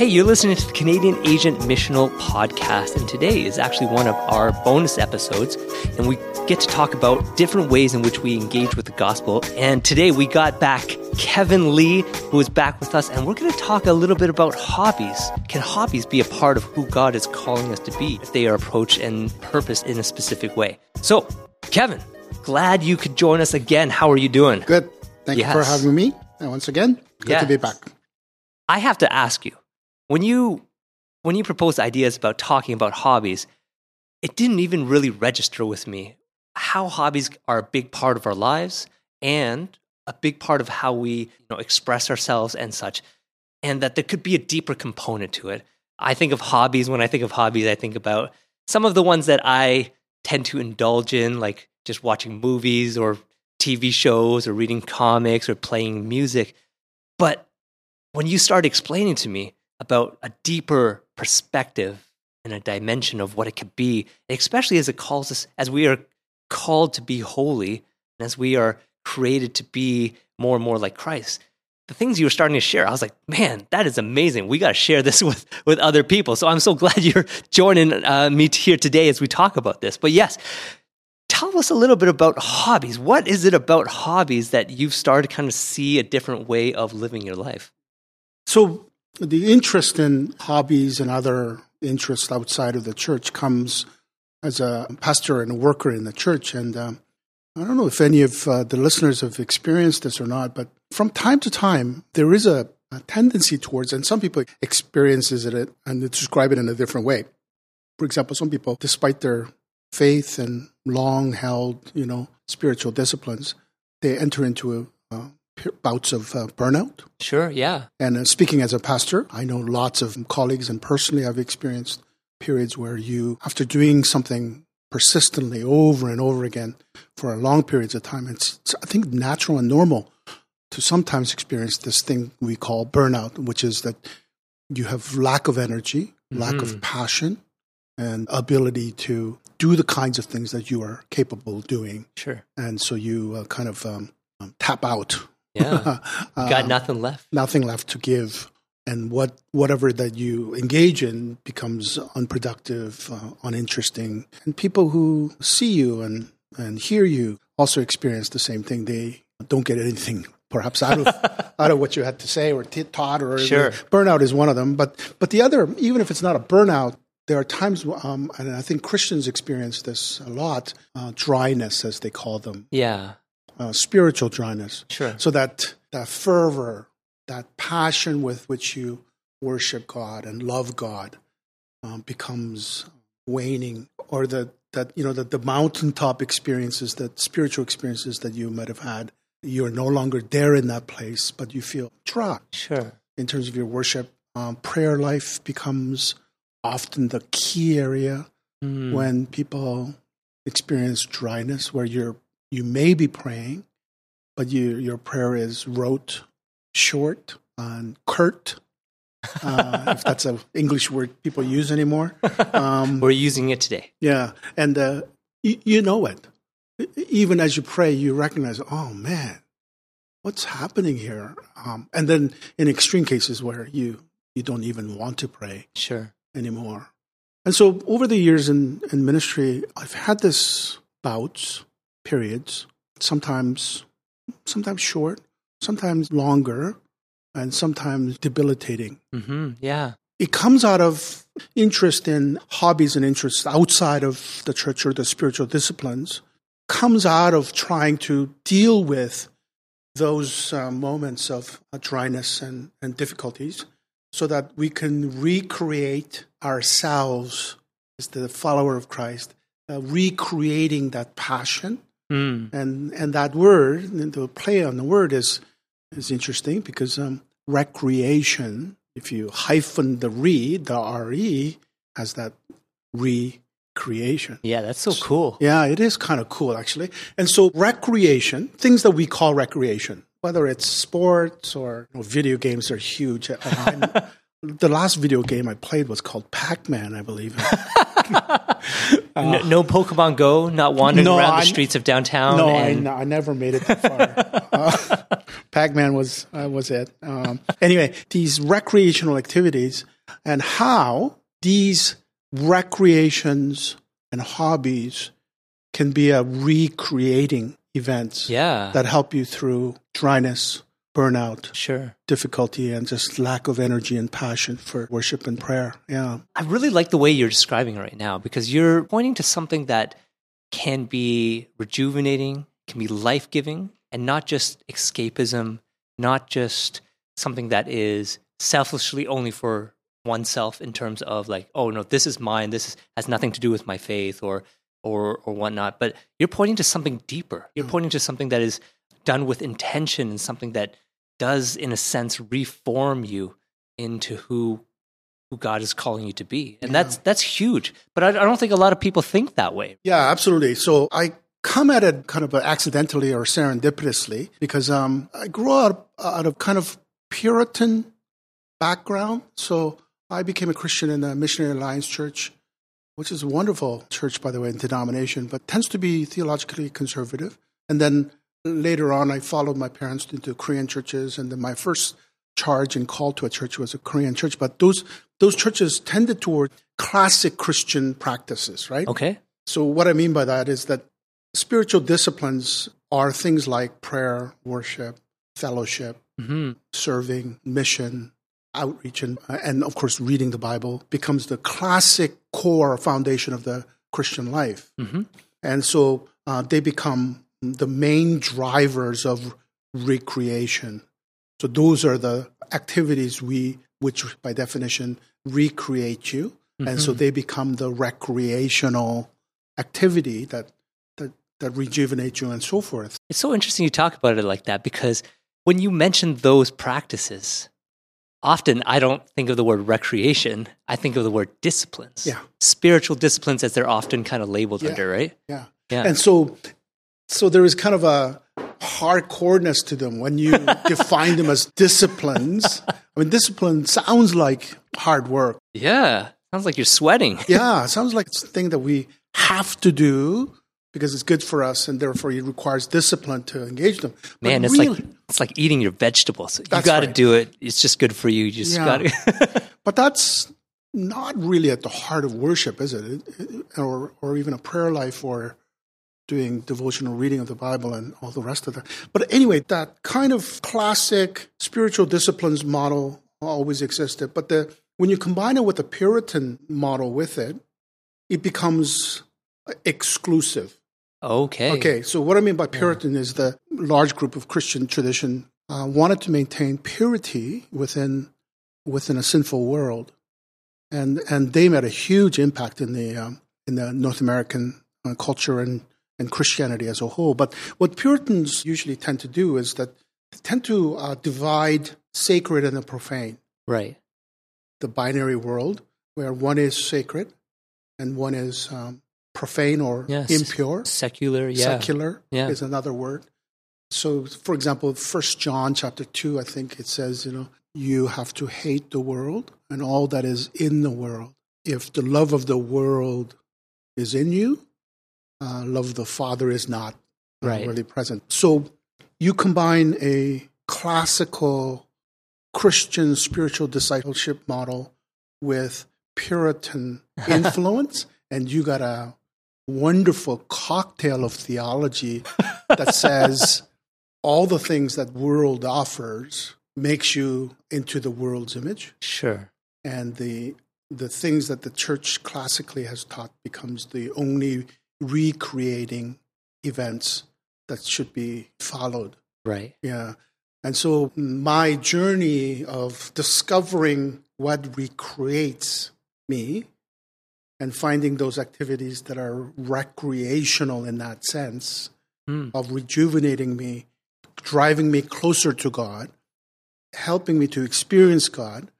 Hey, you're listening to the Canadian Asian Missional Podcast, and today is actually one of our bonus episodes, and we get to talk about different ways in which we engage with the gospel. And today we got back Kevin Lee, who is back with us, and we're going to talk a little bit about hobbies. Can hobbies be a part of who God is calling us to be if they are approached and purposed in a specific way? So, Kevin, glad you could join us again. How are you doing? Good. Thank Yes. you for having me. And once again, good Yeah. to be back. I have to ask you when you when you proposed ideas about talking about hobbies, it didn't even really register with me how hobbies are a big part of our lives and a big part of how we you know, express ourselves and such, and that there could be a deeper component to it. I think of hobbies when I think of hobbies, I think about some of the ones that I tend to indulge in, like just watching movies or TV shows or reading comics or playing music. But when you start explaining to me about a deeper perspective and a dimension of what it could be, especially as it calls us, as we are called to be holy, and as we are created to be more and more like Christ, the things you were starting to share, I was like, man, that is amazing. We got to share this with, with other people. So I'm so glad you're joining uh, me here today as we talk about this. But yes, tell us a little bit about hobbies. What is it about hobbies that you've started to kind of see a different way of living your life? So, the interest in hobbies and other interests outside of the church comes as a pastor and a worker in the church. And um, I don't know if any of uh, the listeners have experienced this or not, but from time to time, there is a, a tendency towards, and some people experiences it and describe it in a different way. For example, some people, despite their faith and long held, you know, spiritual disciplines, they enter into a, uh, bouts of uh, burnout. Sure, yeah. And uh, speaking as a pastor, I know lots of colleagues, and personally, I've experienced periods where you, after doing something persistently over and over again for long periods of time, it's, it's I think natural and normal to sometimes experience this thing we call burnout, which is that you have lack of energy, lack of passion, and ability to do the kinds of things that you are capable of doing, Sure. and so you uh, kind of um, um, tap out. Yeah. Uh, Got nothing left. nothing left to give and what whatever that you engage in becomes unproductive uh, uninteresting and people who see you and and hear you also experience the same thing they don't get anything perhaps out of out of what you had to say or t- taught or Sure. burnout is one of them but but the other even if it's not a burnout there are times um, and i think christians experience this a lot uh, dryness as they call them Yeah. Uh, spiritual dryness Sure. so that that fervor, that passion with which you worship God and love God, um, becomes waning, or that that you know that the mountaintop experiences, that spiritual experiences that you might have had, you're no longer there in that place, but you feel dry Sure. in terms of your worship. Um, prayer life becomes often the key area Mm. when people experience dryness where you're you may be praying but you your prayer is rote short and curt uh, if that's an english word people use anymore um, We're using it today. yeah and uh, you, you know it even as you pray you recognize oh man what's happening here um, and then in extreme cases where you you don't even want to pray Sure. anymore. And so over the years in, in ministry, I've had this bouts, periods, sometimes sometimes short, sometimes longer, and sometimes debilitating. hmm Yeah. It comes out of interest in hobbies and interests outside of the church or the spiritual disciplines, comes out of trying to deal with those uh, moments of uh, dryness and, and difficulties so that we can recreate ourselves as the follower of Christ, uh, recreating that passion. Mm. And, and that word, the play on the word is, is interesting because um, recreation, if you hyphen the re, the re, has that recreation. Yeah, that's so cool. Yeah, it is kind of cool, actually. And so, recreation, things that we call recreation, whether it's sports or you know, video games, are huge. The last video game I played was called Pac Man, I believe. no, no Pokemon Go, not wandering No, around I- the streets of downtown. no, I, I never made it that far. Uh, Pac-Man was uh, was it. Um, anyway, these recreational activities and how these recreations and hobbies can be a recreating events Yeah. that help you through dryness, burnout, sure. difficulty, and just lack of energy and passion for worship and prayer. Yeah. I really like the way you're describing it right now because you're pointing to something that can be rejuvenating, can be life giving, and not just escapism, not just something that is selfishly only for oneself in terms of like, oh no, this is mine, this is, has nothing to do with my faith or or or whatnot. But you're pointing to something deeper. You're hmm. pointing to something that is done with intention and something that does, in a sense, reform you into who who God is calling you to be, and that's that's huge. But I, I don't think a lot of people think that way. Yeah, absolutely. So I come at it kind of accidentally or serendipitously because um, I grew up out of kind of Puritan background. So I became a Christian in the Missionary Alliance Church, which is a wonderful church, by the way, in denomination, but tends to be theologically conservative. And then later on, I followed my parents into Korean churches, and then my first charge and call to a church was a Korean church. But those those churches tended toward classic Christian practices, right? Okay. So, what I mean by that is that spiritual disciplines are things like prayer, worship, fellowship, hmm serving, mission, outreach, and, and of course, reading the Bible becomes the classic core foundation of the Christian life. hmm And so uh, they become the main drivers of recreation. So those are the activities we, which by definition recreate you, and so mm-hmm. they become the recreational activity that that that rejuvenate you and so forth. It's so interesting you talk about it like that because when you mention those practices, often I don't think of the word recreation. I think of the word disciplines. Yeah. Spiritual disciplines, as they're often kind of labeled Yeah. under, right? Yeah. Yeah. And so so there is kind of a hardcoreness to them when you define them as disciplines. I mean, discipline sounds like hard work. Yeah. Sounds like you're sweating. Yeah, sounds like it's a thing that we have to do because it's good for us, and therefore it requires discipline to engage them. But Man, it's really- like it's like eating your vegetables. You got to right. do it. It's just good for you. You just Yeah. got to. but that's not really at the heart of worship, is it- Or, or even a prayer life, or doing devotional reading of the Bible and all the rest of that. But anyway, that kind of classic spiritual disciplines model always existed. But the when you combine it with the Puritan model with it, it becomes exclusive. okay. Okay, so what I mean by Puritan is the large group of Christian tradition uh, wanted to maintain purity within within a sinful world, and and they made a huge impact in the um, in the North American uh, culture and and Christianity as a whole. But what Puritans usually tend to do is that they tend to uh, divide sacred and the profane, Right. the binary world where one is sacred and one is um, profane or Yes. impure Secular. Yeah. secular Yeah. is another word. So, for example, First John chapter two, I think it says, you know, you have to hate the world and all that is in the world. If the love of the world is in you, uh, love of the Father is not uh, Right. really present. So, you combine a classical Christian spiritual discipleship model with Puritan influence, and you got a wonderful cocktail of theology that says all the things that world offers makes you into the world's image Sure. and the the things that the church classically has taught becomes the only recreating events that should be followed Right. yeah. And so my journey of discovering what recreates me and finding those activities that are recreational in that sense Mm. of rejuvenating me, driving me closer to God, helping me to experience God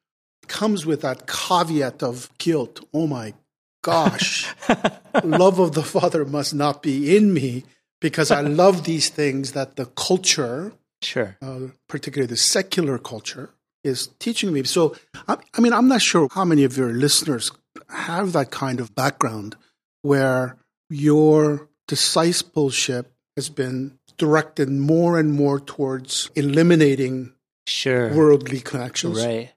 comes with that caveat of guilt. Oh my gosh, love of the Father must not be in me because I love these things that the culture, Sure. uh, particularly the secular culture, is teaching me. So, I, I mean, I'm not sure how many of your listeners have that kind of background where your discipleship has been directed more and more towards eliminating Sure. worldly connections Right.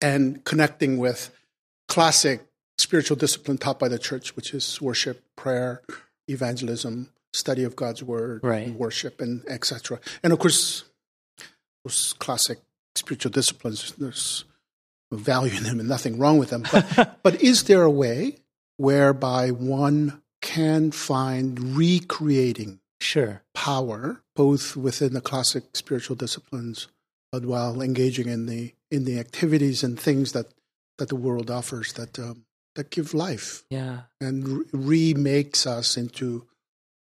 and connecting with classic spiritual discipline taught by the church, which is worship, prayer, evangelism, study of God's word, Right. and worship, and etc. And of course, those classic spiritual disciplines, there's value in them and nothing wrong with them. But, but is there a way whereby one can find recreating Sure. power both within the classic spiritual disciplines but while engaging in the in the activities and things that that the world offers that um, that give life Yeah. and re- remakes us into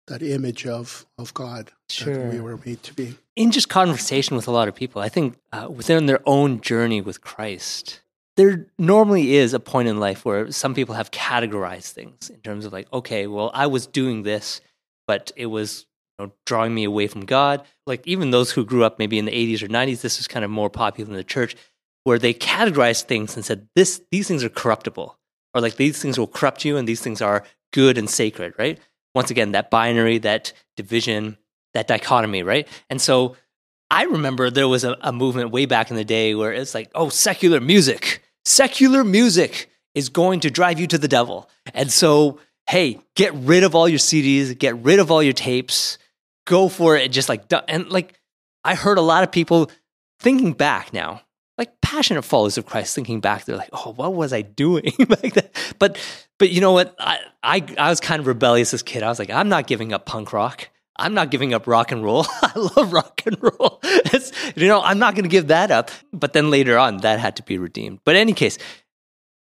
that image of of God Sure. that we were made to be. in just conversation with a lot of people, I think uh, within their own journey with Christ, there normally is a point in life where some people have categorized things in terms of like, okay, well, I was doing this, but it was you know, drawing me away from God. Like even those who grew up maybe in the 80s or 90s, this is kind of more popular in the church, where they categorized things and said, this, these things are corruptible, or like these things will corrupt you, and these things are good and sacred, right? Once again, that binary, that division, that dichotomy, right? And so I remember there was a, a movement way back in the day where it's like, oh, secular music, secular music is going to drive you to the devil. And so, hey, get rid of all your CDs, get rid of all your tapes, go for it. Just like, and like, I heard a lot of people thinking back now, like passionate followers of Christ, thinking back, they're like, oh, what was I doing like that? But, but you know what? I, I, I was kind of rebellious as a kid. I was like, I'm not giving up punk rock. I'm not giving up rock and roll. I love rock and roll. It's, you know, I'm not going to give that up. But then later on, that had to be redeemed. But in any case,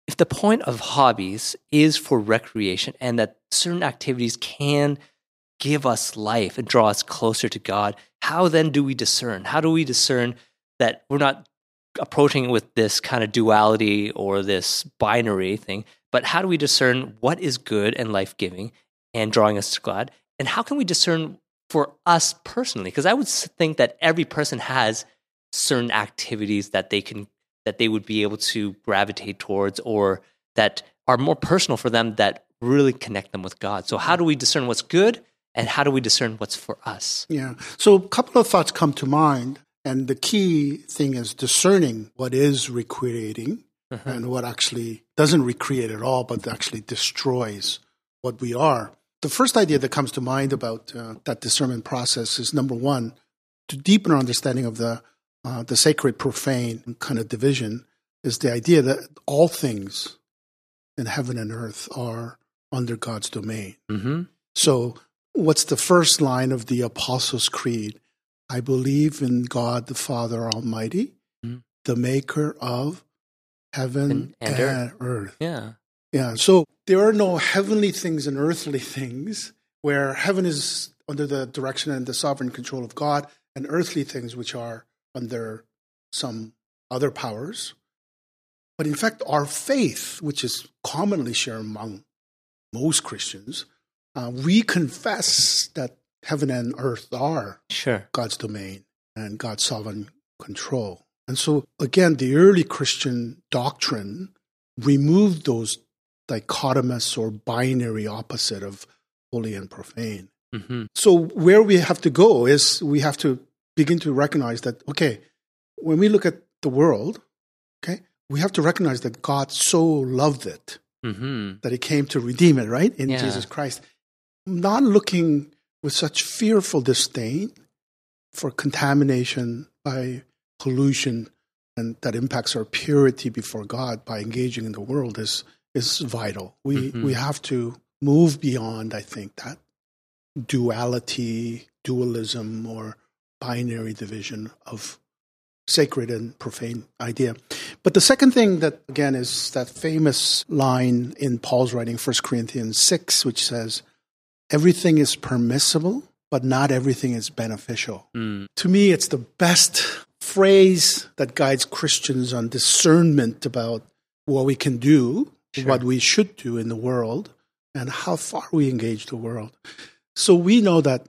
if the point of hobbies is for recreation and that certain activities can give us life and draw us closer to God, how then do we discern? How do we discern that we're not approaching it with this kind of duality or this binary thing, but how do we discern what is good and life giving and drawing us to God? And how can we discern for us personally? Because I would think that every person has certain activities that they can that they would be able to gravitate towards or that are more personal for them that really connect them with God. So how do we discern what's good and how do we discern what's for us? Yeah. So a couple of thoughts come to mind. And the key thing is discerning what is recreating and what actually doesn't recreate at all, but actually destroys what we are. The first idea that comes to mind about uh, that discernment process is number one, to deepen our understanding of the uh, the sacred profane kind of division is the idea that all things in heaven and earth are under God's domain. Mm-hmm. So, what's the first line of the Apostles' Creed? I believe in God the Father Almighty, Mhm. the maker of heaven And- and, and earth. Yeah. Yeah, so there are no heavenly things and earthly things where heaven is under the direction and the sovereign control of God, and earthly things which are under some other powers. But in fact, our faith, which is commonly shared among most Christians, uh, we confess that heaven and earth are Sure. God's domain and God's sovereign control. And so, again, the early Christian doctrine removed those dichotomous or binary opposite of holy and profane. Mm-hmm. So, where we have to go is we have to begin to recognize that, okay, when we look at the world, okay, we have to recognize that God so loved it Mm-hmm. that he came to redeem it, right? In Yeah. Jesus Christ. Not looking with such fearful disdain for contamination by pollution and that impacts our purity before God by engaging in the world is is vital. We Mhm. we have to move beyond, I think, that duality, dualism or binary division of sacred and profane idea. But the second thing that, again, is that famous line in Paul's writing, 1 Corinthians 6, which says, Everything is permissible, but not everything is beneficial. Mm. To me, it's the best phrase that guides Christians on discernment about what we can do, Sure. what we should do in the world, and how far we engage the world. So we know that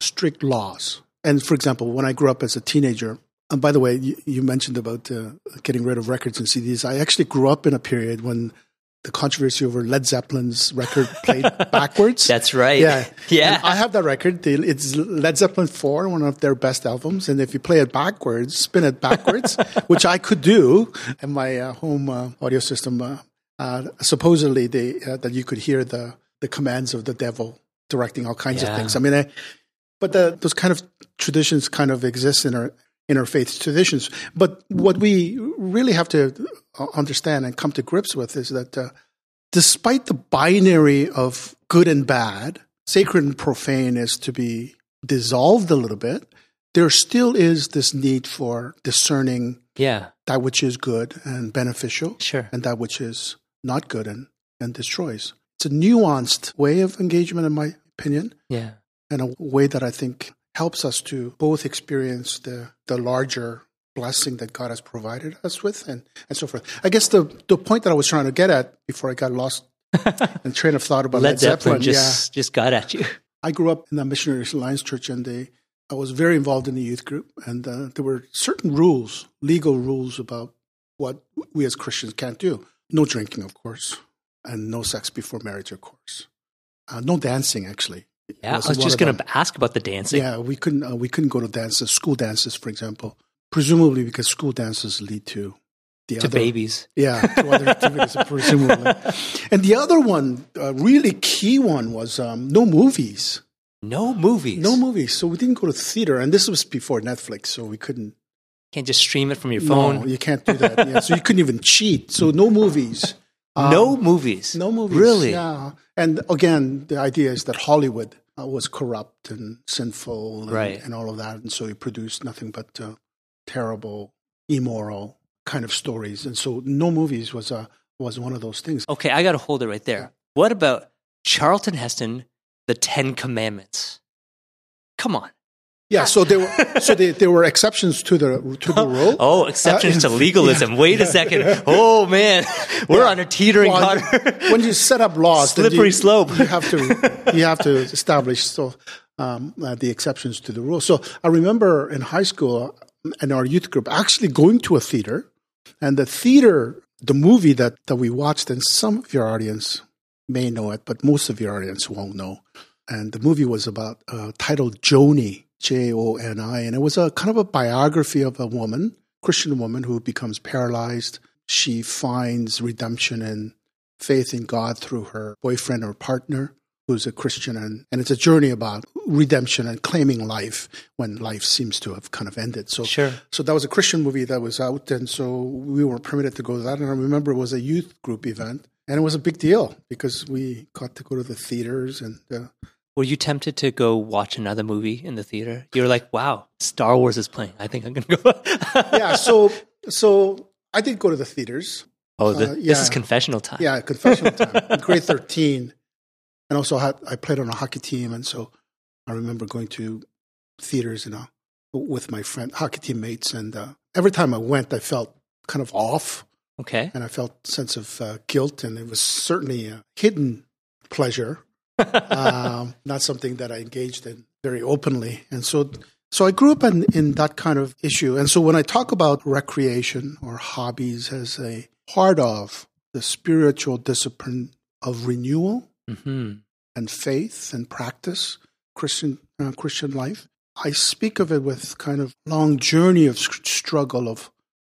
strict laws, and for example, when I grew up as a teenager, and by the way, you, you mentioned about uh, getting rid of records and CDs. I actually grew up in a period when the controversy over Led Zeppelin's record played backwards. That's right. Yeah, Yeah. And I have that record. It's Led Zeppelin four, one of their best albums. And if you play it backwards, spin it backwards, which I could do in my uh, home uh, audio system. Uh, uh, supposedly, they, uh, that you could hear the the commands of the devil directing all kinds Yeah. of things. I mean, I, but the, those kind of traditions kind of exist in our interfaith traditions. But what we really have to understand and come to grips with is that uh, despite the binary of good and bad, sacred and profane is to be dissolved a little bit. There still is this need for discerning Yeah. that which is good and beneficial Sure. and that which is not good and, and destroys. It's a nuanced way of engagement, in my opinion Yeah. and a way that I think helps us to both experience the, the larger blessing that God has provided us with and, and so forth. I guess the, the point that I was trying to get at before I got lost in train of thought about Led Led, Zeppelin Zeppelin, just just got at you. I grew up in the Missionaries Alliance Church, and they, I was very involved in the youth group, and uh, there were certain rules, legal rules about what we as Christians can't do. No drinking, of course, and no sex before marriage, of course. Uh, no dancing, actually. Yeah. I was just going to ask about the dancing. Yeah, we couldn't. Uh, we couldn't go to dances, school dances, for example. Presumably because school dances lead to the To other, babies. yeah, to other activities, presumably. And the other one, a really key one, was um, no movies. No movies. No movies. So we didn't go to theater, and this was before Netflix, so we couldn't. Can't just stream it from your No, phone. you can't do that. Yeah, so you couldn't even cheat. So no movies. Um, no movies. no movies. Really? Yeah. And again, the idea is that Hollywood uh, was corrupt and sinful and, Right. and all of that. And so it produced nothing but uh, terrible, immoral kind of stories. And so no movies was, uh, was one of those things. Okay, I got to hold it right there. What about Charlton Heston, The Ten Commandments? Come on. Yeah. So there were, so there, there were exceptions to the, to the rule. Oh, exceptions Uh, to legalism. yeah. Wait a second. Oh man, we're Yeah. on a teetering Well, when you set up laws, Slippery you, slope. You have to you have to establish so um, uh, the exceptions to the rule. So I remember in high school in our youth group actually going to a theater, and the theater, the movie that that we watched, and some of your audience may know it, but most of your audience won't know. And the movie was about uh, titled Joni, J O N I, and it was a kind of a biography of a woman, Christian woman who becomes paralyzed. She finds redemption and faith in God through her boyfriend or partner who's a Christian. And, and it's a journey about redemption and claiming life when life seems to have kind of ended. So, Sure. so that was a Christian movie that was out. And so we were permitted to go to that. And I remember it was a youth group event. And it was a big deal because we got to go to the theaters and uh, Were you tempted to go watch another movie in the theater? You were like, "Wow, Star Wars is playing. I think I'm gonna go." yeah. So so I did go to the theaters. oh, the, Uh, this is confessional time. Yeah, confessional time. grade thirteen, and also had, I played on a hockey team, and so I remember going to theaters, you know, with my friend hockey teammates, and uh, every time I went, I felt kind of off, Okay. and I felt a sense of uh, guilt, and it was certainly a hidden pleasure, um, not something that I engaged in very openly, and so. So I grew up in, in that kind of issue. And so when I talk about recreation or hobbies as a part of the spiritual discipline of renewal hmm and faith and practice, Christian uh, Christian life, I speak of it with kind of long journey of struggle of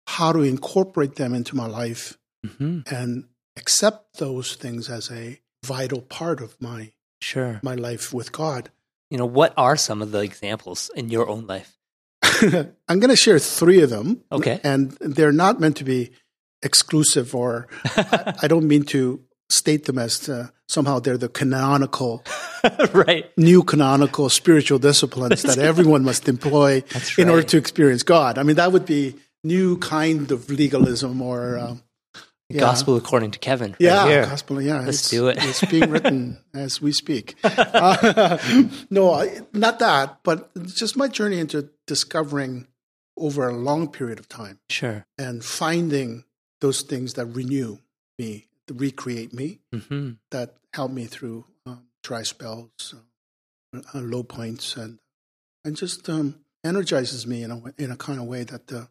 how to incorporate them into my life hmm and accept those things as a vital part of my Sure. my life with God. You know, what are some of the examples in your own life? I'm going to share three of them. Okay. And they're not meant to be exclusive, or I, I don't mean to state them as uh, somehow they're the canonical, right. new canonical spiritual disciplines that everyone must employ That's in order to experience God. I mean, that would be new kind of legalism or. Um, yeah. Gospel according to Kevin. right Yeah, here. gospel. Yeah, Let's it's, do it. it's being written as we speak. Uh, no, not that, but just my journey into discovering over a long period of time Sure. and finding those things that renew me, that recreate me, hmm that help me through um, dry spells, uh, uh, low points, and and just um, energizes me in a in a kind of way that uh,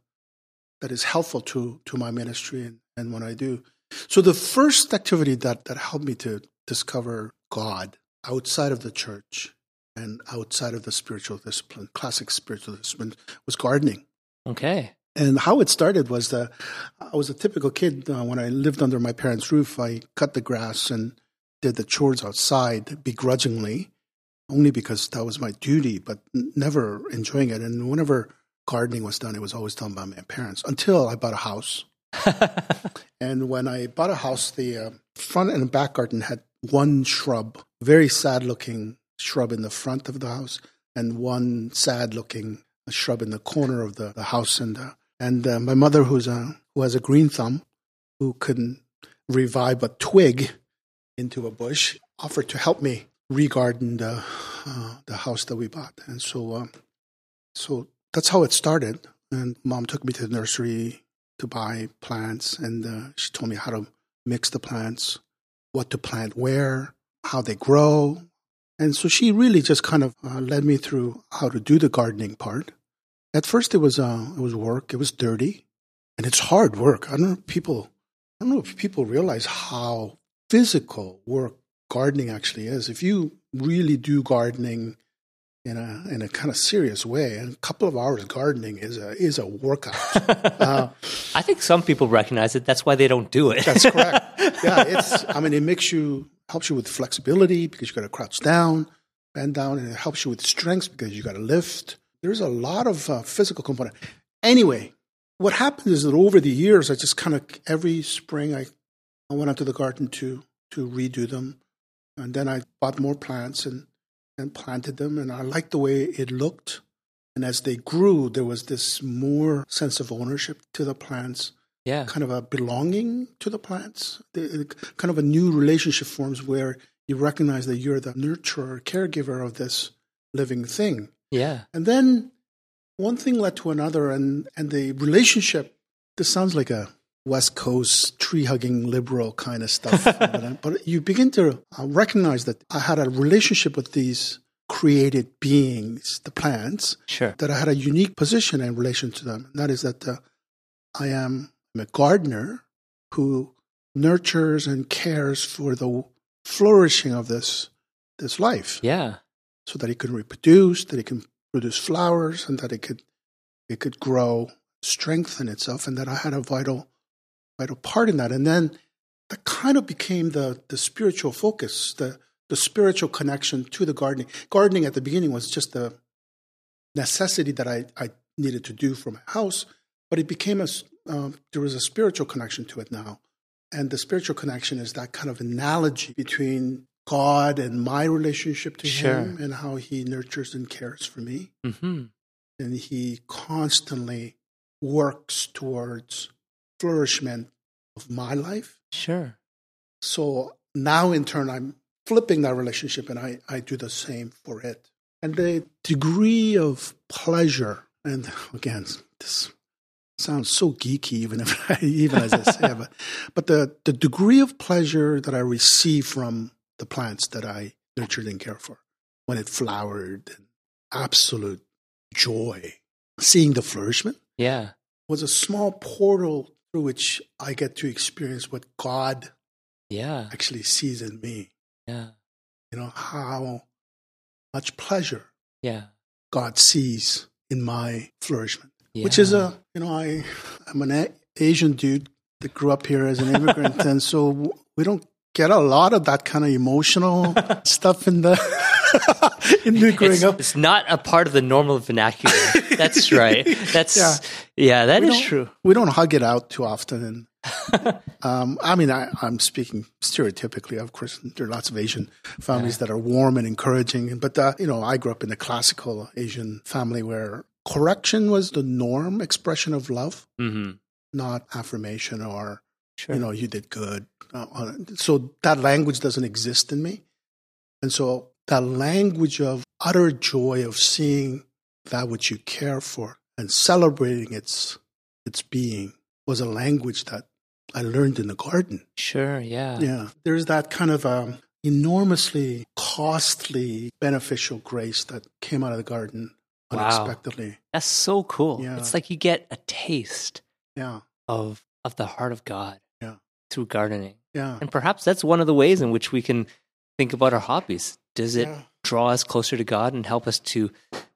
that is helpful to to my ministry and, and what I do. So the first activity that, that helped me to discover God outside of the church and outside of the spiritual discipline, classic spiritual discipline, was gardening. Okay. And how it started was that I was a typical kid uh, when I lived under my parents' roof. I cut the grass and did the chores outside begrudgingly, only because that was my duty, but never enjoying it. And whenever gardening was done, it was always done by my parents until I bought a house. and when I bought a house, the uh, front and back garden had one shrub, very sad looking shrub in the front of the house, and one sad looking shrub in the corner of the, the house. And, uh, and uh, my mother, who's a, who has a green thumb, who couldn't revive a twig into a bush, offered to help me regarden the, uh, the house that we bought. And so, uh, so that's how it started. And mom took me to the nursery to buy plants, and uh, she told me how to mix the plants, what to plant where, how they grow. And so she really just kind of uh, led me through how to do the gardening part. At first, it was uh, it was work. It was dirty, and it's hard work. I don't know if people. I don't know if people realize how physical work gardening actually is. If you really do gardening in a in a kind of serious way. And a couple of hours gardening is a is a workout. uh, I think some people recognize it. That's why they don't do it. that's correct. Yeah, it's. I mean, it makes you helps you with flexibility because you got to crouch down, bend down, and it helps you with strength because you got to lift. There's a lot of uh, physical component. Anyway, what happened is that over the years, I just kind of every spring I I went out to the garden to to redo them, and then I bought more plants and and planted them, and I liked the way it looked. And as they grew, there was this more sense of ownership to the plants. Yeah. Kind of a belonging to the plants. kind of a new relationship forms where you recognize that you're the nurturer, caregiver of this living thing. Yeah. And then one thing led to another, and, and the relationship, this sounds like a West Coast tree hugging liberal kind of stuff. but, but, you begin to uh, recognize that I had a relationship with these created beings, the plants, sure. that I had a unique position in relation to them. And that is that uh, I am a gardener who nurtures and cares for the flourishing of this this life. Yeah. So that it can reproduce, that it can produce flowers, and that it could it could grow, strengthen itself, and that I had a vital vital part in that. And then that kind of became the, the spiritual focus, the, the spiritual connection to the gardening. Gardening at the beginning was just a necessity that I, I needed to do for my house, but it became a, um, there was a spiritual connection to it now. And the spiritual connection is that kind of analogy between God and my relationship to sure. Him and how He nurtures and cares for me. Mm-hmm. And He constantly works towards flourishment of my life. Sure. So now, in turn, I'm flipping that relationship and I, I do the same for it. And the degree of pleasure, and again, this sounds so geeky, even if I, even as I say it, but, but the, the degree of pleasure that I receive from the plants that I nurtured and cared for when it flowered, absolute joy, seeing the flourishment. Yeah. Was a small portal through which I get to experience what God yeah. actually sees in me. Yeah. You know, how much pleasure yeah. God sees in my flourishment. Yeah. Which is a, you know, I, I'm an a- Asian dude that grew up here as an immigrant. and so we don't get a lot of that kind of emotional stuff in the in the growing it's, up. It's not a part of the normal vernacular. That's right. That's yeah, yeah that we is true. We don't hug it out too often. And um, I mean, I, am speaking stereotypically. Of course, there are lots of Asian families yeah. that are warm and encouraging. But uh, you know, I grew up in a classical Asian family where correction was the norm expression of love, mm-hmm. not affirmation or sure. you know you did good. Uh, so that language doesn't exist in me, and so that language of utter joy of seeing that which you care for and celebrating its its being was a language that I learned in the garden. Sure, yeah. Yeah. There's that kind of um, enormously costly beneficial grace that came out of the garden unexpectedly. Wow. That's so cool. Yeah. It's like you get a taste yeah. of of the heart of God. Yeah. through gardening. Yeah. And perhaps that's one of the ways in which we can think about our hobbies. Does it Yeah. draw us closer to God and help us to,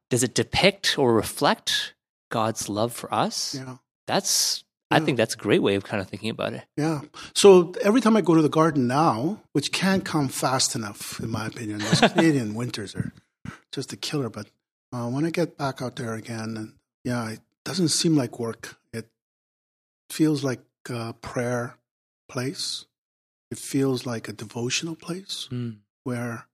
does it depict or reflect God's love for us? Yeah. That's, I think that's a great way of kind of thinking about it. Yeah. So every time I go to the garden now, which can't come fast enough, in my opinion, those Canadian winters are just a killer. But uh, when I get back out there again, and yeah, it doesn't seem like work. It feels like a prayer place. It feels like a devotional place Mm. where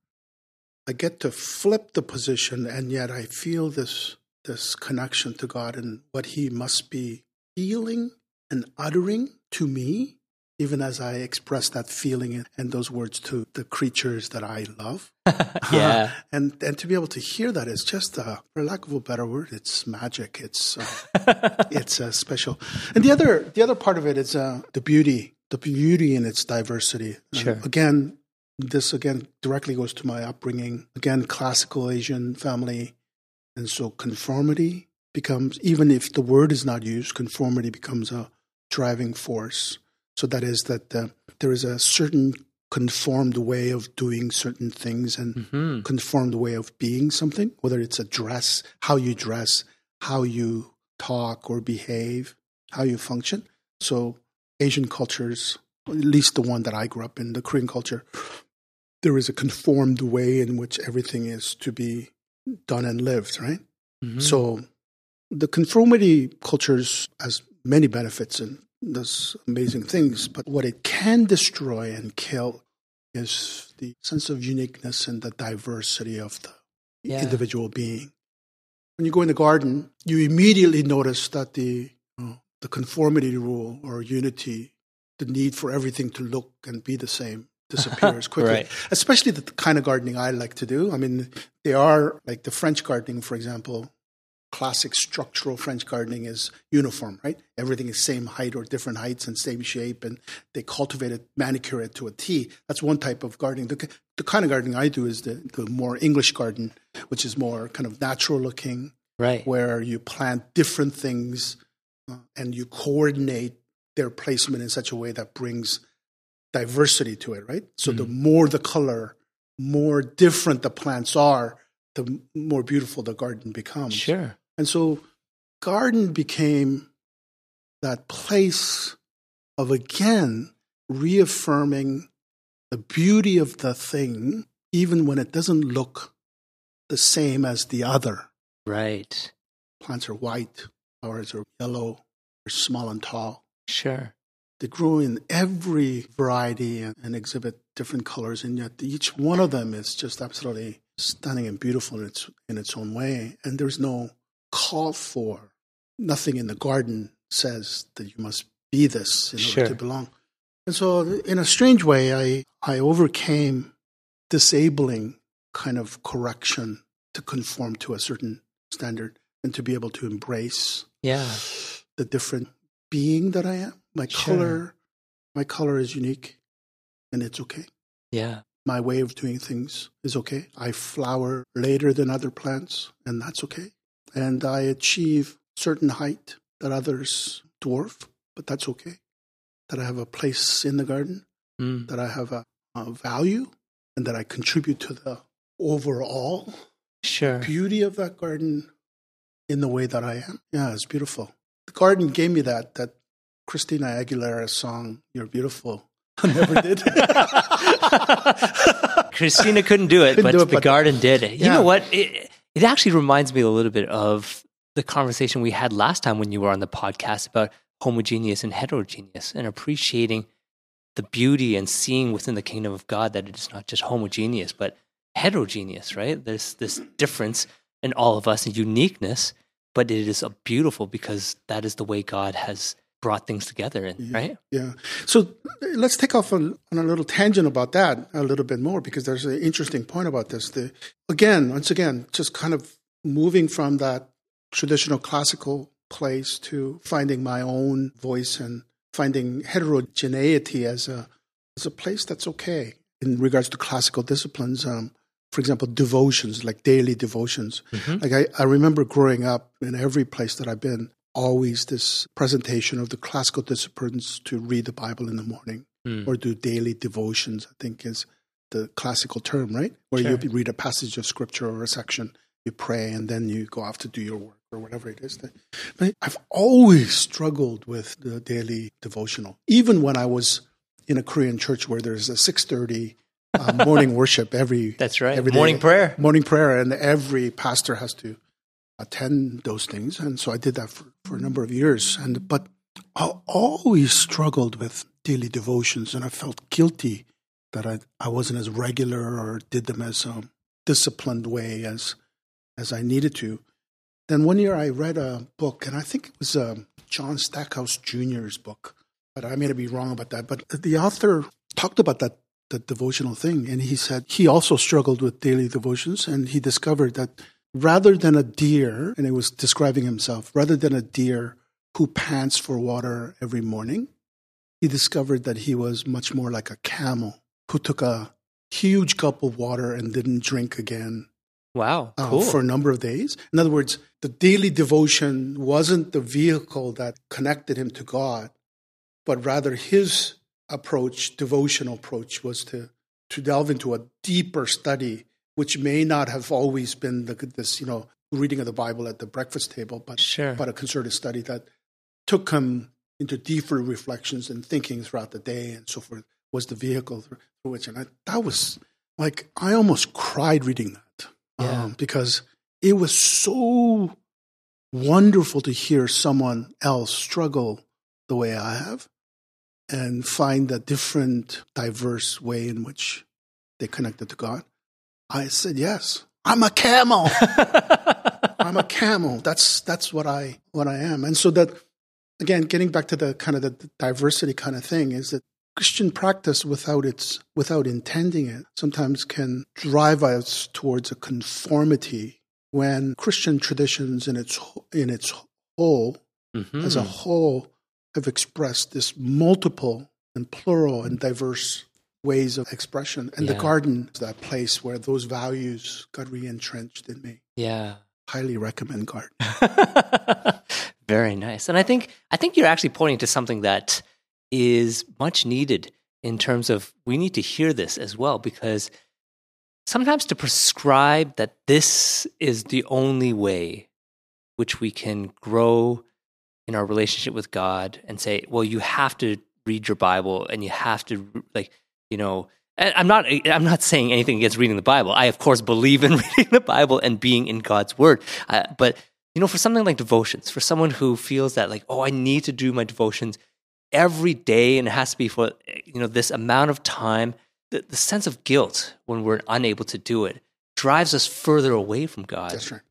I get to flip the position, and yet I feel this this connection to God and what He must be feeling and uttering to me, even as I express that feeling and- those words to the creatures that I love. yeah. and and to be able to hear that is just, uh, for lack of a better word, it's magic. It's uh, it's uh, special. And the other the other part of it is uh, the beauty, the beauty in its diversity. Uh, Sure. again, this again directly goes to my upbringing. Again, classical Asian family, and so conformity becomes even if the word is not used, conformity becomes a driving force. So that is that uh, there is a certain conformed way of doing certain things and hmm conformed way of being something, whether it's a dress, how you dress, how you talk or behave, how you function. So, Asian cultures, at least the one that I grew up in, the Korean culture, there is a conformed way in which everything is to be done and lived, right? Mhm. So, the conformity cultures has many benefits and does amazing things, but what it can destroy and kill is the sense of uniqueness and the diversity of the Yeah. individual being. When you go in the garden, you immediately notice that the you know, the conformity rule or unity, the need for everything to look and be the same disappears quickly. Right. Especially the kind of gardening I like to do. I mean, they are like the French gardening, for example. Classic structural French gardening is uniform, right? Everything is same height or different heights and same shape, and they cultivate it, manicure it to a T. That's one type of gardening. The, the kind of gardening I do is the, the more English garden, which is more kind of natural looking, Right. where you plant different things uh, and you coordinate their placement in such a way that brings diversity to it, right? So the mm. more the color, more different the plants are, the more beautiful the garden becomes. Sure. And so garden became that place of again reaffirming the beauty of the thing, even when it doesn't look the same as the other. Right. Plants are white, flowers are yellow, they're small and tall. Sure. They grow in every variety and, and exhibit different colors, and yet each one of them is just absolutely stunning and beautiful in its in its own way. And there's no call for nothing in the garden says that you must be this in Sure. order to belong. And so, in a strange way, I I overcame disabling kind of correction to conform to a certain standard and to be able to embrace Yeah. the different being that I am. My Sure. color, my color is unique, and it's okay. Yeah. My way of doing things is okay. I flower later than other plants, and that's okay. And I achieve certain height that others dwarf, but that's okay. That I have a place in the garden, Mm. that I have a, a value, and that I contribute to the overall Sure. beauty of that garden in the way that I am. Yeah, it's beautiful. Garden gave me that that Christina Aguilera song, "You're Beautiful." I never did. Christina couldn't do it, Couldn't but do it, the but- garden did. You Yeah. know what? It, it actually reminds me a little bit of the conversation we had last time when you were on the podcast about homogeneous and heterogeneous and appreciating the beauty and seeing within the kingdom of God that it is not just homogeneous, but heterogeneous, right? There's this difference in all of us and uniqueness, but it is a beautiful because that is the way God has brought things together, in, right? yeah. So let's take off on, on a little tangent about that a little bit more because there's an interesting point about this. The, again, once again, just kind of moving from that traditional classical place to finding my own voice and finding heterogeneity as a as a place that's okay in regards to classical disciplines. Um, for example, devotions like daily devotions. Mhm. Like I, I remember growing up in every place that I've been, always this presentation of the classical disciplines to read the Bible in the morning Mm. or do daily devotions, I think is the classical term, right? Where Sure. you read a passage of scripture or a section, you pray, and then you go off to do your work or whatever it is. That, but I've always struggled with the daily devotional, even when I was in a Korean church where there's a 6.30 uh, morning worship every That's right. every day. Morning prayer. morning prayer, and every pastor has to attend those things. And so I did that for, for a number of years. And but I always struggled with daily devotions, and I felt guilty that I, I wasn't as regular or did them as a disciplined way as as I needed to. Then one year I read a book, and I think it was um, John Stackhouse Jr.'s book, but I may be wrong about that. But the author talked about that the devotional thing, and he said he also struggled with daily devotions, and he discovered that rather than a deer, and he was describing himself, rather than a deer who pants for water every morning, he discovered that he was much more like a camel who took a huge cup of water and didn't drink again Wow. uh, Cool. for a number of days. In other words, the daily devotion wasn't the vehicle that connected him to God, but rather his approach, devotional approach, was to to delve into a deeper study, which may not have always been the, this, you know, reading of the Bible at the breakfast table, but Sure. but a concerted study that took him into deeper reflections and thinking throughout the day and so forth was the vehicle through, through which and I, that was like I almost cried reading that Yeah. um, because it was so wonderful to hear someone else struggle the way I have and find a different, diverse way in which they connected to God. I said, yes, I'm a camel. I'm a camel. That's that's what I what I am. And so that again, getting back to the kind of the diversity kind of thing is that Christian practice without its without intending it sometimes can drive us towards a conformity when Christian traditions in its in its whole Mhm. as a whole have expressed this multiple and plural and diverse ways of expression. And the garden is that place where those values got re-entrenched in me. yeah. Highly recommend garden. Very nice. And I think I think you're actually pointing to something that is much needed in terms of we need to hear this as well because sometimes to prescribe that this is the only way which we can grow in our relationship with God and say, well, you have to read your Bible and you have to like, you know, I'm not I'm not saying anything against reading the Bible. I of course believe in reading the Bible and being in God's word. Uh, but you know, for something like devotions, for someone who feels that like, oh, I need to do my devotions every day and it has to be for you know this amount of time, the, the sense of guilt when we're unable to do it drives us further away from God That's right.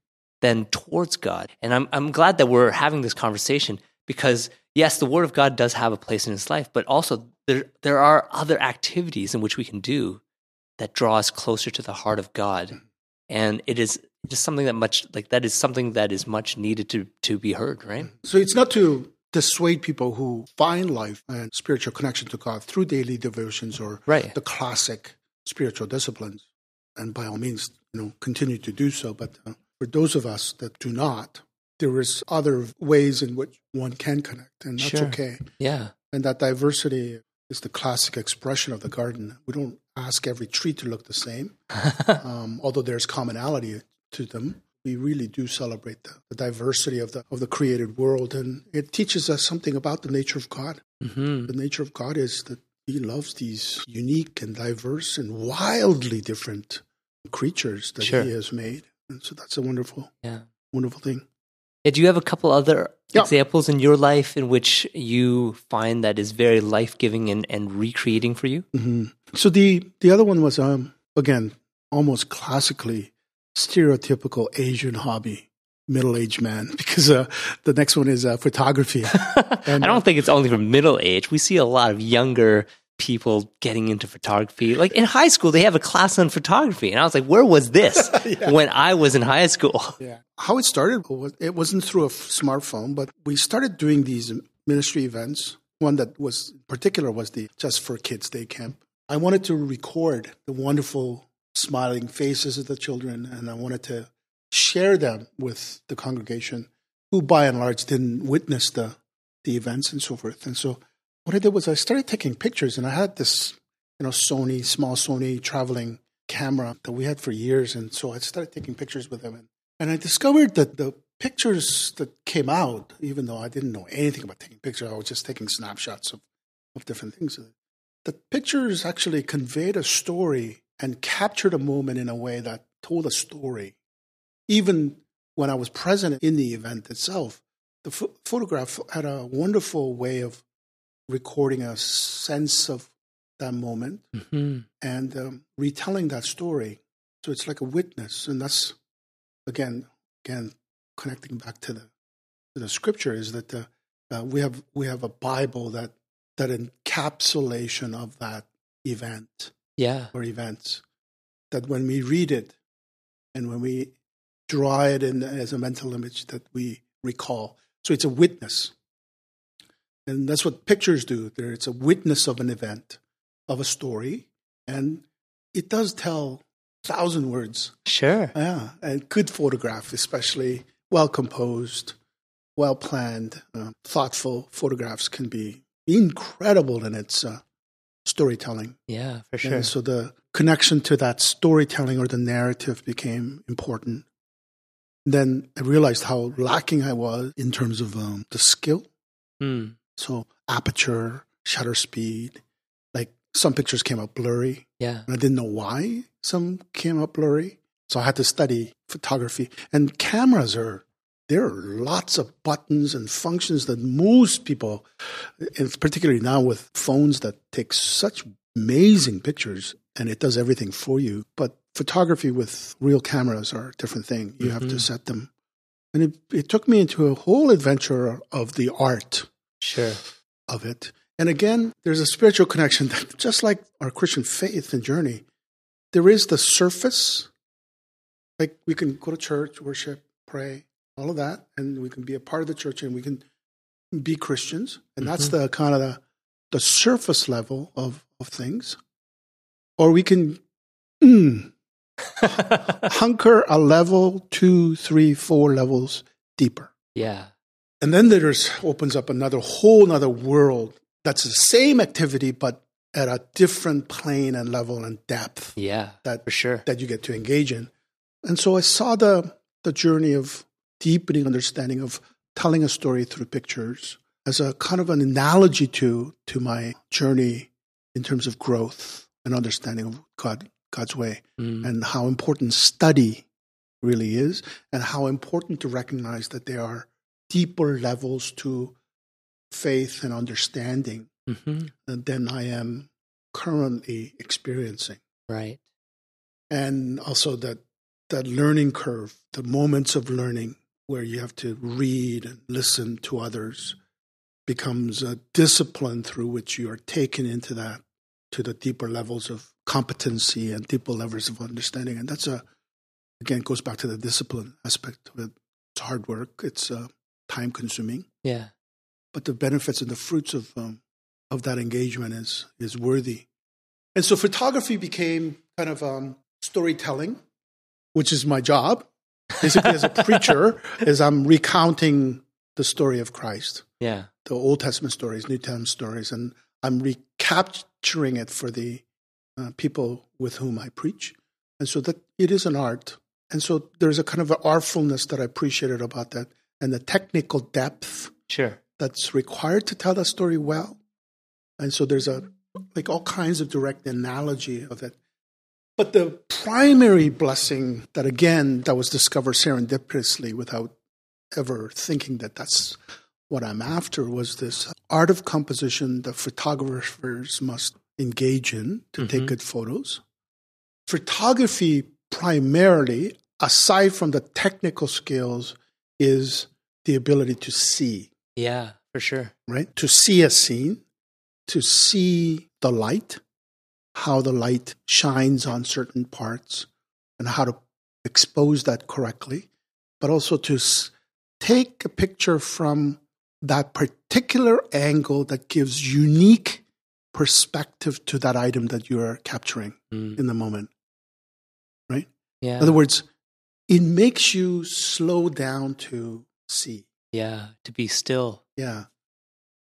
Than towards God. And I'm I'm glad that we're having this conversation because yes, the word of God does have a place in his life, but also there there are other activities in which we can do that draw us closer to the heart of God. And it is just something that much like that is something that is much needed to to be heard, right? So it's not to dissuade people who find life and spiritual connection to God through daily devotions or Right. the classic spiritual disciplines. And by all means, you know, continue to do so. But uh, for those of us that do not, there is other ways in which one can connect, and that's Sure. okay. Yeah. And that diversity is the classic expression of the garden. We don't ask every tree to look the same, um, although there's commonality to them. We really do celebrate the, the diversity of the of the created world, and it teaches us something about the nature of God. hmm The nature of God is that He loves these unique and diverse and wildly different creatures that Sure. He has made, so that's a wonderful, Yeah. wonderful thing. Yeah, do you have a couple other Yeah. examples in your life in which you find that is very life giving and, and recreating for you? hmm So the the other one was um again almost classically stereotypical Asian hobby, middle aged man. Because uh, the next one is uh, photography. And, I don't think it's only for middle age. We see a lot of younger people getting into photography. Like in high school, they have a class on photography. And I was like, where was this when I was in high school? Yeah. How it started was it wasn't through a f- smartphone, but we started doing these ministry events. One that was in particular was the Just for Kids Day Camp. I wanted to record the wonderful smiling faces of the children, and I wanted to share them with the congregation, who by and large didn't witness the the events and so forth. And so what I did was I started taking pictures, and I had this you know Sony small Sony traveling camera that we had for years, and so I started taking pictures with them, and, and I discovered that the pictures that came out, even though I didn't know anything about taking pictures, I was just taking snapshots of, of different things. The pictures actually conveyed a story and captured a moment in a way that told a story. Even when I was present in the event itself, the ph- photograph had a wonderful way of recording a sense of that moment Mm-hmm. and um, retelling that story. So it's like a witness, and that's again, again, connecting back to the to the scripture is that the, uh, we have we have a Bible that that encapsulation of that event Yeah. or events. That when we read it, and when we draw it in as a mental image, that we recall. So it's a witness, and that's what pictures do. There, it's a witness of an event, of a story, and it does tell a thousand words. Sure. Yeah, and good photograph, especially well composed, well planned, uh, thoughtful photographs can be incredible in its uh, storytelling. Yeah, for sure. And so the connection to that storytelling or the narrative became important. Then I realized how lacking I was in terms of um, the skill. Mm. So aperture, shutter speed, like some pictures came out blurry. Yeah. And I didn't know why some came up blurry. So I had to study photography. And cameras are, there are lots of buttons and functions that most people, and particularly now with phones that take such amazing pictures and it does everything for you. But photography with real cameras are a different thing. You have to Mhm. set them. And it, it took me into a whole adventure of the art Sure. of it. And again, there's a spiritual connection that just like our Christian faith and journey, there is the surface. Like we can go to church, worship, pray, all of that, and we can be a part of the church and we can be Christians. And that's the kind of the, the surface level of, of things. Or we can mm, hunker a level two, three, four levels deeper. yeah. And then there's opens up another whole another world that's the same activity but at a different plane and level and depth Yeah. that For sure. that you get to engage in. And so I saw the the journey of deepening understanding of telling a story through pictures as a kind of an analogy to to my journey in terms of growth and understanding of God God's way Mm. and how important study really is, and how important to recognize that there are deeper levels to faith and understanding hmm than I am currently experiencing. Right. And also that that learning curve, the moments of learning where you have to read and listen to others becomes a discipline through which you are taken into that to the deeper levels of competency and deeper levels of understanding. And that's a again goes back to the discipline aspect of it. It's hard work. It's uh, time consuming, Yeah. but the benefits and the fruits of um, of that engagement is is worthy. And so photography became kind of um, storytelling, which is my job. Basically, as a preacher, is I'm recounting the story of Christ, Yeah. the Old Testament stories, New Testament stories, and I'm recapturing it for the uh, people with whom I preach. And so that it is an art. And so there's a kind of an artfulness that I appreciated about that, and the technical depth Sure. that's required to tell that story well. And so there's a like all kinds of direct analogy of it. But the primary blessing that again that was discovered serendipitously without ever thinking that that's what I'm after was this art of composition that photographers must engage in to take Mhm. good photos. Photography primarily, aside from the technical skills, is the ability to see Yeah. For sure. right? To see a scene, to see the light, how the light shines on certain parts, and how to expose that correctly, but also to s- take a picture from that particular angle that gives unique perspective to that item that you are capturing Mm. in the moment. Right? Yeah. In other words, it makes you slow down to see. Yeah, to be still. Yeah.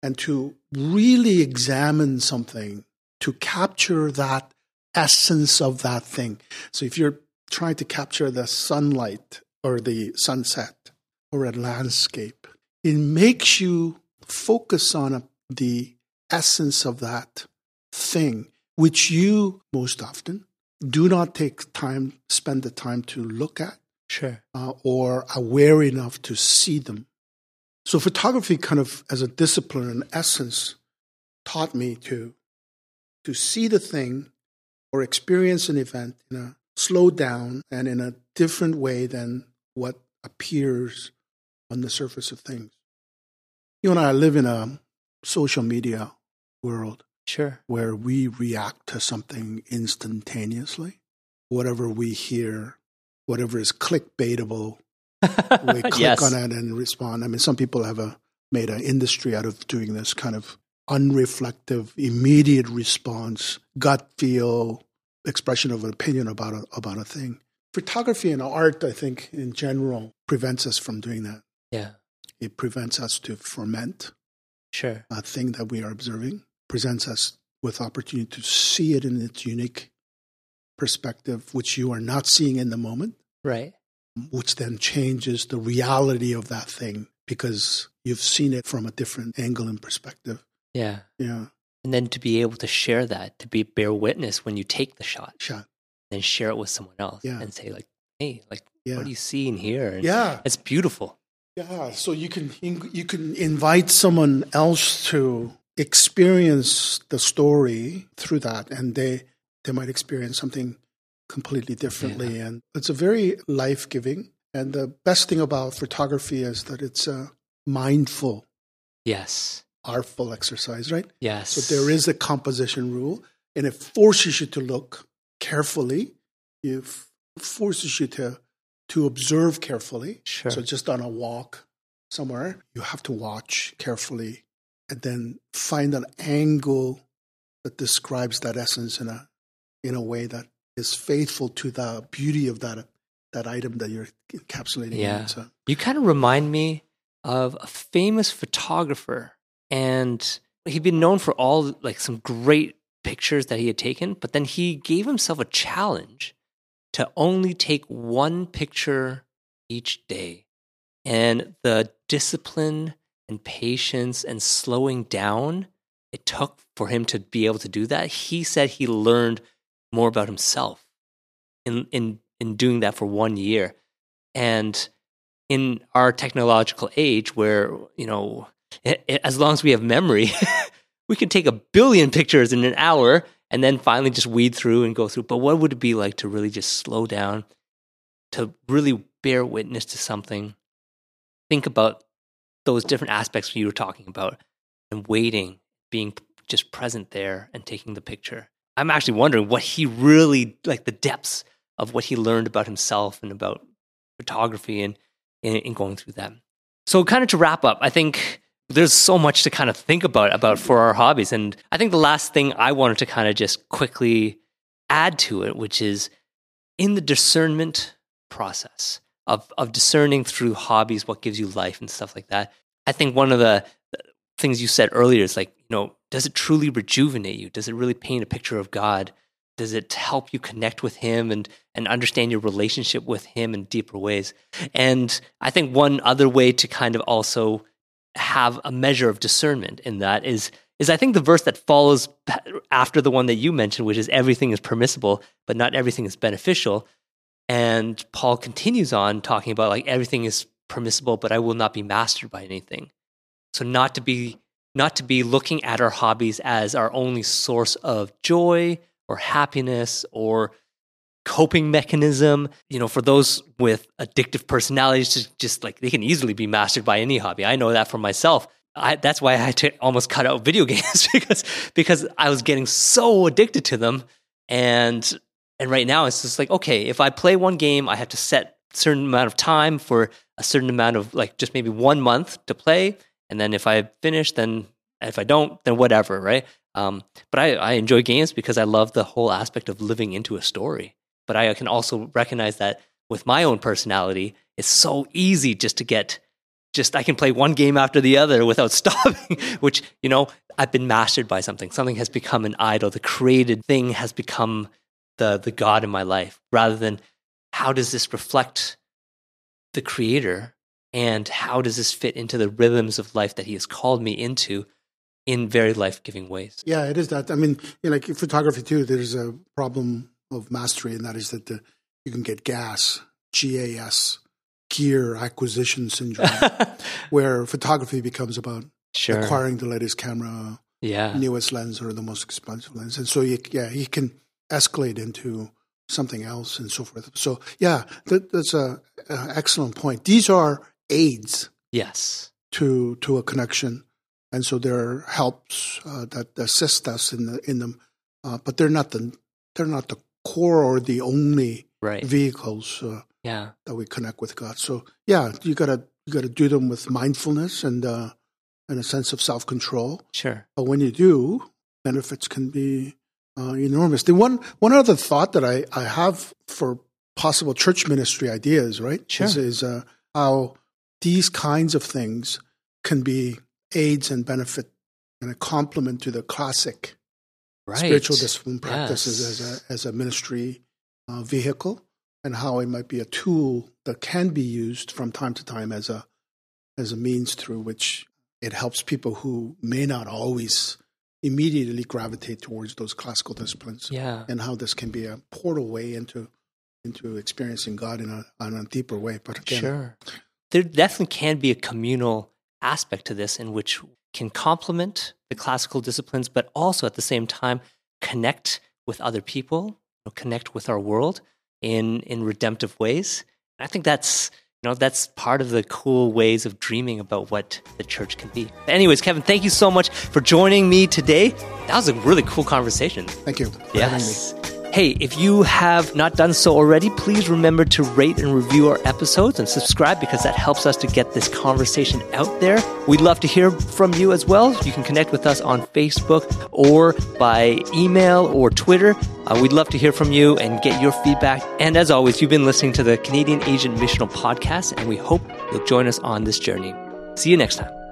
And to really examine something, to capture that essence of that thing. So if you're trying to capture the sunlight or the sunset or a landscape, it makes you focus on a, the essence of that thing, which you most often do not take time, spend the time to look at Sure. uh, or aware enough to see them. So photography kind of as a discipline in essence taught me to to see the thing or experience an event in a slow down and in a different way than what appears on the surface of things. You and I live in a social media world Sure. where we react to something instantaneously. Whatever we hear, whatever is clickbaitable, we click yes. on it and respond. I mean, some people have uh, a, made an industry out of doing this kind of unreflective, immediate response, gut feel, expression of an opinion about a, about a thing. Photography and art, I think, in general, prevents us from doing that. Yeah. It prevents us to ferment Sure. a thing that we are observing, presents us with opportunity to see it in its unique perspective, which you are not seeing in the moment Right. which then changes the reality of that thing because you've seen it from a different angle and perspective. Yeah. Yeah, And then to be able to share that, to be bear witness when you take the shot, shot. then share it with someone else Yeah. and say like, "Hey, like, Yeah, what do you see in here?" And yeah, It's beautiful. yeah. So you can you can invite someone else to experience the story through that, and they they might experience something completely differently, and it's a very life giving. And the best thing about photography is that it's a mindful, Yes. artful exercise, right? Yes. So there is a composition rule, and it forces you to look carefully. It f- forces you to to observe carefully. Sure. So just on a walk somewhere, you have to watch carefully, and then find an angle that describes that essence in a in a way that is faithful to the beauty of that that item that you're encapsulating. Yeah. So, You kind of remind me of a famous photographer, and he'd been known for all like some great pictures that he had taken, but then he gave himself a challenge to only take one picture each day. And the discipline and patience and slowing down it took for him to be able to do that, he said he learned more about himself in in in doing that for one year. And in our technological age where you know as long as we have memory we can take a billion pictures in an hour and then finally just weed through and go through. But what would it be like to really just slow down to really bear witness to something? Think about those different aspects you were talking about and waiting being just present there and taking the picture i'm actually wondering what he really like the depths of what he learned about himself and about photography and in, in going through that. So, kind of to wrap up, I think there's so much to kind of think about about for our hobbies, and I think the last thing I wanted to kind of just quickly add to it, which is in the discernment process of of discerning through hobbies what gives you life and stuff like that. I think one of the uh, things you said earlier is like, you know, does it truly rejuvenate you? Does it really paint a picture of God? Does it help you connect with Him and and understand your relationship with Him in deeper ways? And I think one other way to kind of also have a measure of discernment in that is is I think the verse that follows after the one that you mentioned, which is everything is permissible, but not everything is beneficial. And Paul continues on talking about like everything is permissible, but I will not be mastered by anything. So not to be not to be looking at our hobbies as our only source of joy or happiness or coping mechanism. You know, for those with addictive personalities, just, just like they can easily be mastered by any hobby. I know that for myself. I, that's why I had to almost cut out video games because because I was getting so addicted to them, and and right now it's just like okay, if I play one game, I have to set certain amount of time for a certain amount of like just maybe one month to play, and then if I finish, then if I don't, then whatever, right? Um, but I, I enjoy games because I love the whole aspect of living into a story. But I can also recognize that with my own personality, it's so easy just to get just I can play one game after the other without stopping, which, you know, I've been mastered by something. Something has become an idol. The created thing has become the the God in my life rather than how does this reflect the creator and how does this fit into the rhythms of life that he has called me into in very life-giving ways. Yeah, it is that. I mean, you know, like in photography too, there's a problem of mastery and that is that the, you can get gas, GAS, gear acquisition syndrome, where photography becomes about Sure. acquiring the latest camera, Yeah. newest lens, or the most expensive lens, and so you, yeah, he can escalate into something else and so forth. So yeah, that, that's a, a excellent point. These are aids Yes. to to a connection, and so they're helps uh, that assist us in the in them, uh, but they're not the they're not the core or the only Right. vehicles uh, Yeah. that we connect with God. So yeah, you gotta you gotta do them with mindfulness and uh, and a sense of self control. Sure. But when you do, benefits can be uh, enormous. The one one other thought that I, I have for possible church ministry ideas, right? Sure. Is, is uh, how these kinds of things can be aids and benefit and a complement to the classic Right. spiritual discipline practices Yes. as a as a ministry uh, vehicle, and how it might be a tool that can be used from time to time as a as a means through which it helps people who may not always immediately gravitate towards those classical disciplines, Yeah. and how this can be a portal way into into experiencing God in a on a deeper way. But again, Sure. There definitely can be a communal aspect to this in which can complement the classical disciplines, but also at the same time connect with other people, connect with our world in in redemptive ways. I think that's you know that's part of the cool ways of dreaming about what the church can be. Anyways, Kevin, thank you so much for joining me today. That was a really cool conversation. thank you for having me. Yes. Hey, if you have not done so already, please remember to rate and review our episodes and subscribe because that helps us to get this conversation out there. We'd love to hear from you as well. You can connect with us on Facebook or by email or Twitter. Uh, we'd love to hear from you and get your feedback. And as always, you've been listening to the Canadian Asian Missional Podcast, and we hope you'll join us on this journey. See you next time.